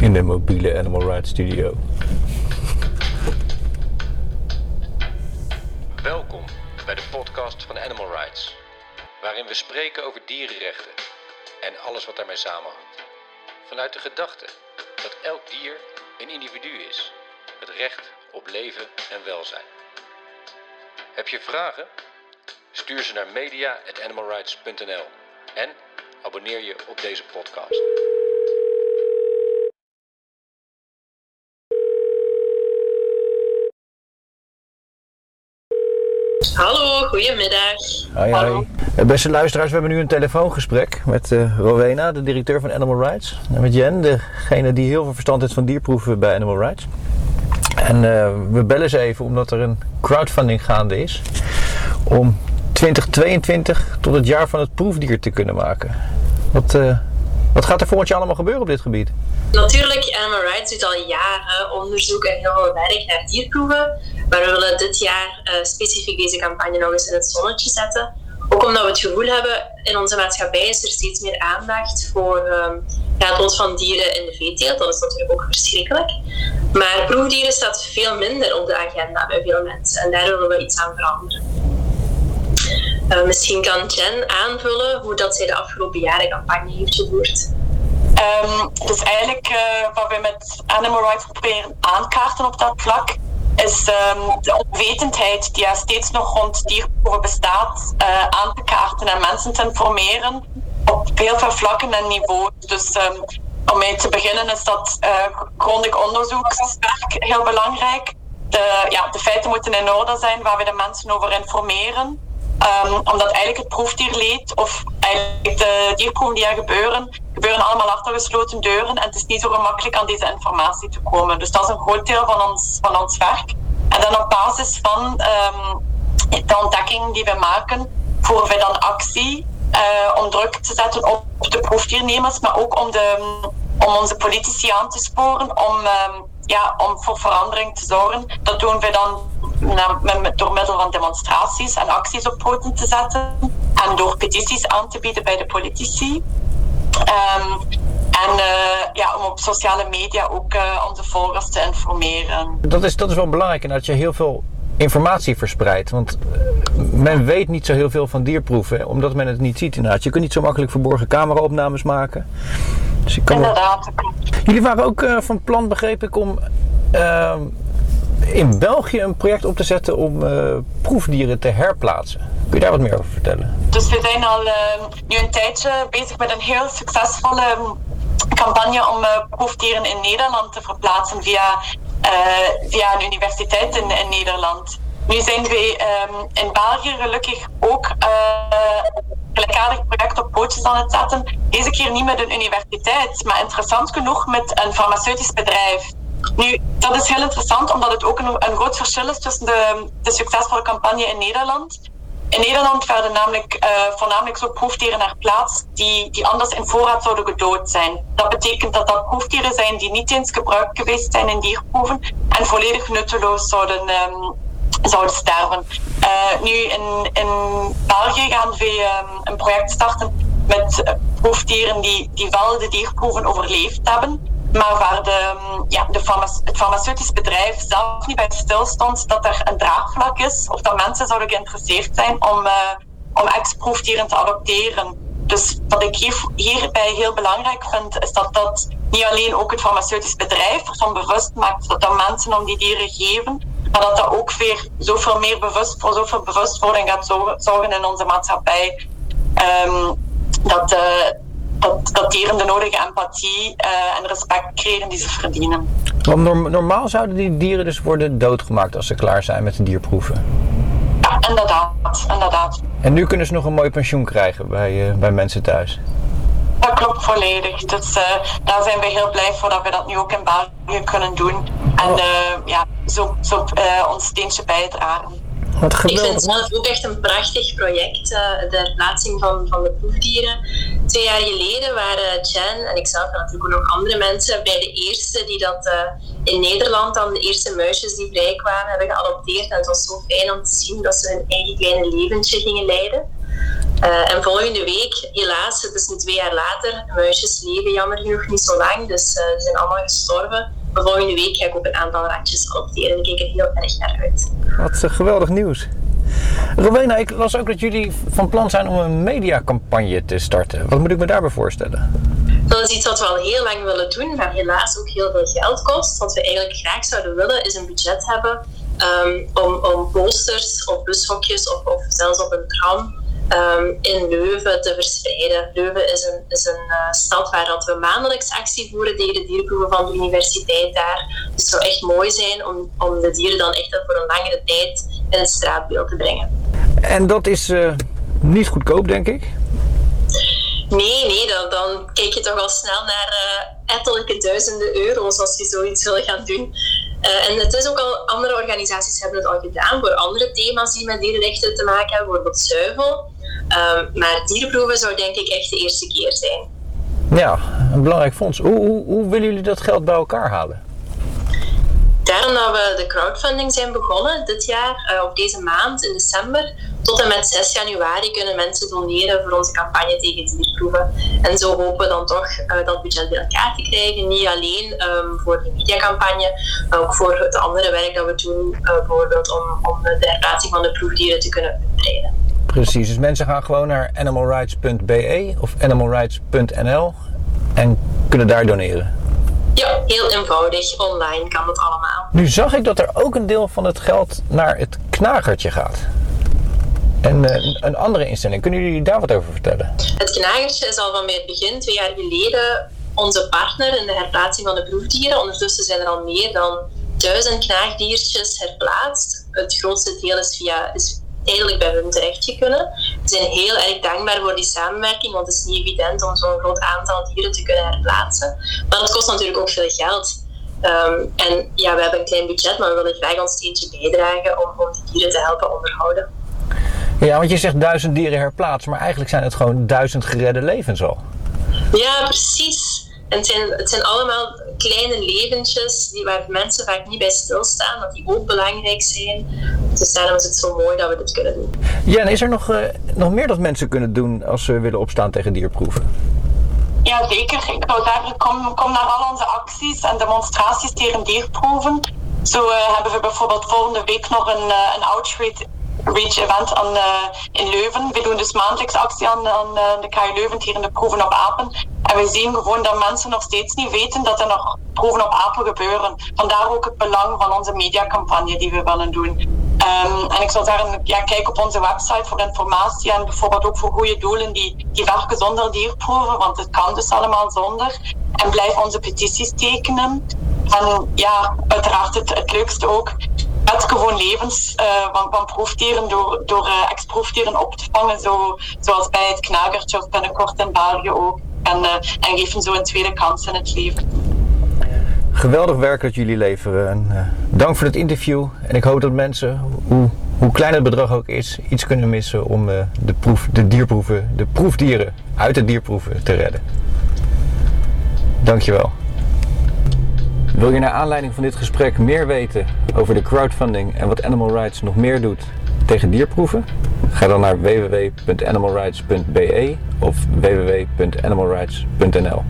in de mobiele Animal Rights Studio. Welkom bij de podcast van Animal Rights, waarin we spreken over dierenrechten en alles wat daarmee samenhangt. Vanuit de gedachte dat elk dier een individu is, het recht op leven en welzijn. Heb je vragen? Stuur ze naar media.animalrights.nl en abonneer je op deze podcast. Hallo, goedemiddag. Hoi, Hallo. hoi. Beste luisteraars, we hebben nu een telefoongesprek met eh, Rowena, de directeur van Animal Rights. En met Jen, degene die heel veel verstand heeft van dierproeven bij Animal Rights. En eh, we bellen ze even omdat er een crowdfunding gaande is. Om 2022 tot het jaar van het proefdier te kunnen maken. Wat, eh, wat gaat er volgend jaar allemaal gebeuren op dit gebied? Natuurlijk, Animal Rights doet al jaren onderzoek en heel veel werk naar dierproeven. Maar we willen dit jaar eh, specifiek deze campagne nog eens in het zonnetje zetten. Ook omdat we het gevoel hebben, in onze maatschappij is er steeds meer aandacht voor ehm, ja, het lot van dieren in de veeteelt. Dat is natuurlijk ook verschrikkelijk. Maar proefdieren staat veel minder op de agenda bij veel mensen. En daar willen we iets aan veranderen. Eh, misschien kan Jen aanvullen hoe dat zij de afgelopen jaren campagne heeft gevoerd. Ehm, dus eigenlijk eh, wat we met Animal Rights proberen aankaarten op dat vlak, is ehm, de onwetendheid die er steeds nog rond dierproeven bestaat, eh, aan te kaarten en mensen te informeren op heel veel vlakken en niveaus. Dus ehm, om mee te beginnen is dat uh, grondig onderzoekswerk heel belangrijk. De, ja, de feiten moeten in orde zijn waar we de mensen over informeren. Um, omdat eigenlijk het proefdierleed of eigenlijk de dierproeven die er gebeuren, gebeuren allemaal achter gesloten deuren en het is niet zo gemakkelijk aan deze informatie te komen. Dus dat is een groot deel van ons, van ons werk. En dan op basis van um, de ontdekking die we maken, voeren we dan actie uh, om druk te zetten op de proefdiernemers, maar ook om, de, om onze politici aan te sporen om, um, ja, om voor verandering te zorgen. Dat doen we dan door middel van demonstraties en acties op poten te zetten en door petities aan te bieden bij de politici. Um, en uh, ja, om op sociale media ook uh, onze volgers te informeren. Dat is, dat is wel belangrijk en dat je heel veel informatie verspreidt. Want men weet niet zo heel veel van dierproeven, omdat men het niet ziet inderdaad. Je kunt niet zo makkelijk verborgen cameraopnames maken. Dus je kan inderdaad. Wel... Jullie waren ook uh, van plan, begreep ik, om in België een project op te zetten om uh, proefdieren te herplaatsen. Kun je daar wat meer over vertellen? Dus we zijn al uh, nu een tijdje bezig met een heel succesvolle campagne om uh, proefdieren in Nederland te verplaatsen via, via een universiteit in, Nederland. Nu zijn we um, in België gelukkig ook een gelijkaardig project op pootjes aan het zetten. Deze keer niet met een universiteit, maar interessant genoeg met een farmaceutisch bedrijf. Nu, dat is heel interessant, omdat het ook een, een groot verschil is tussen de, de, succesvolle campagne in Nederland. In Nederland werden namelijk uh, voornamelijk zo proefdieren naar plaats die, die anders in voorraad zouden gedood zijn. Dat betekent dat dat proefdieren zijn die niet eens gebruikt geweest zijn in dierproeven en volledig nutteloos zouden, um, zouden sterven. Uh, nu, in, in België gaan we um, een project starten met uh, proefdieren die, die wel de dierproeven overleefd hebben maar waar de, ja, het farmaceutisch bedrijf zelf niet bij stilstond dat er een draagvlak is of dat mensen zouden geïnteresseerd zijn om, uh, om ex-proefdieren te adopteren. Dus wat ik hier, hierbij heel belangrijk vind, is dat dat niet alleen ook het farmaceutisch bedrijf ervan bewust maakt dat dat mensen om die dieren geven, maar dat dat ook weer zoveel meer bewust voor zoveel bewustwording gaat zorgen in onze maatschappij. Um, dat, uh, dat, dat dieren de nodige empathie uh, en respect kregen die ze verdienen. Want normaal zouden die dieren dus worden doodgemaakt als ze klaar zijn met de dierproeven? Ja, inderdaad. inderdaad. En nu kunnen ze nog een mooi pensioen krijgen bij, uh, bij mensen thuis? Dat klopt volledig. Dus uh, daar zijn we heel blij voor dat we dat nu ook in België kunnen doen. En uh, ja, zo, zo uh, ons steentje bijdragen. Wat ik vind het zelf ook echt een prachtig project, de herplaatsing van, van de proefdieren. Twee jaar geleden waren Jen en ikzelf en natuurlijk ook nog andere mensen bij de eerste die dat uh, in Nederland dan de eerste muisjes die vrijkwamen hebben geadopteerd. En het was zo fijn om te zien dat ze hun eigen kleine leventje gingen leiden. Uh, en volgende week, helaas, het is nu twee jaar later, muisjes leven jammer genoeg niet zo lang, dus uh, ze zijn allemaal gestorven. Maar volgende week ga ik ook een aantal ratjes adopteren. Ik kijk er heel erg naar uit. Wat geweldig nieuws. Rowena, ik las ook dat jullie van plan zijn om een mediacampagne te starten. Wat moet ik me daarbij voorstellen? Dat is iets wat we al heel lang willen doen, maar helaas ook heel veel geld kost. Wat we eigenlijk graag zouden willen, is een budget hebben um, om, om posters op bushokjes of, of zelfs op een tram um, in Leuven te verspreiden. Leuven is een, is een uh, stad waar dat we maandelijks actie voeren tegen de dierproeven van de universiteit daar. Dus het zou echt mooi zijn om, om de dieren dan echt voor een langere tijd in het straatbeeld te brengen. En dat is uh, niet goedkoop, denk ik? Nee, nee, dan, dan kijk je toch al snel naar uh, ettelijke duizenden euro's als je zoiets wil gaan doen. Uh, en het is ook al, andere organisaties hebben het al gedaan voor andere thema's die met dierenrechten te maken hebben, bijvoorbeeld zuivel. Uh, maar dierproeven zou denk ik echt de eerste keer zijn. Ja, een belangrijk fonds. Hoe, hoe, hoe willen jullie dat geld bij elkaar halen? Daarom dat we de crowdfunding zijn begonnen dit jaar, uh, of deze maand in december. Tot en met 6 januari kunnen mensen doneren voor onze campagne tegen dierproeven. En zo hopen we dan toch uh, dat budget bij elkaar te krijgen. Niet alleen um, voor de mediacampagne, maar ook voor het andere werk dat we doen, uh, bijvoorbeeld om, om de herplaatsing van de proefdieren te kunnen uitbreiden. Precies, dus mensen gaan gewoon naar animalrights.be of animalrights.nl en kunnen daar doneren. Ja, heel eenvoudig. Online kan dat allemaal. Nu zag ik dat er ook een deel van het geld naar het knagertje gaat. En uh, een andere instelling. Kunnen jullie daar wat over vertellen? Het knagertje is al van bij het begin, twee jaar geleden, onze partner in de herplaatsing van de proefdieren. Ondertussen zijn er al meer dan duizend knaagdiertjes herplaatst. Het grootste deel is via is eigenlijk bij hun terecht kunnen. We zijn heel erg dankbaar voor die samenwerking, want het is niet evident om zo'n groot aantal dieren te kunnen herplaatsen. Maar het kost natuurlijk ook veel geld. Um, en ja, we hebben een klein budget, maar we willen graag ons steentje bijdragen om, om die dieren te helpen onderhouden. Ja, want je zegt duizend dieren herplaatsen, maar eigenlijk zijn het gewoon duizend geredde levens al. Ja, precies. En het zijn, het zijn allemaal kleine leventjes die, waar mensen vaak niet bij stilstaan, dat die ook belangrijk zijn. Dus daarom is het zo mooi dat we dit kunnen doen. Ja, en is er nog, uh, nog meer dat mensen kunnen doen als ze willen opstaan tegen dierproeven? Ja, zeker. Ik wou zeggen, kom, kom naar al onze acties en demonstraties tegen dierproeven. Zo uh, hebben we bijvoorbeeld volgende week nog een, uh, een Reach Event aan, uh, in Leuven. We doen dus maandelijks actie aan, aan uh, de KU Leuven tegen de proeven op apen. En we zien gewoon dat mensen nog steeds niet weten dat er nog proeven op apen gebeuren. Vandaar ook het belang van onze mediacampagne die we willen doen. Um, en ik zou zeggen, ja, kijk op onze website voor informatie en bijvoorbeeld ook voor goede doelen die, die werken zonder dierproeven, want het kan dus allemaal zonder. En blijf onze petities tekenen. En ja, uiteraard het, het leukste ook, het gewoon levens uh, van, van proefdieren door, door uh, ex-proefdieren op te vangen, zo, zoals bij het knagertje of binnenkort in België ook. En, uh, en geven zo een tweede kans in het leven. Geweldig werk dat jullie leveren. En, dank voor het interview. En ik hoop dat mensen, hoe, hoe klein het bedrag ook is, iets kunnen missen om de, proef, de dierproeven, de proefdieren uit de dierproeven te redden. Dankjewel. Wil je naar aanleiding van dit gesprek meer weten over de crowdfunding en wat Animal Rights nog meer doet tegen dierproeven? Ga dan naar www.animalrights.be of www.animalrights.nl.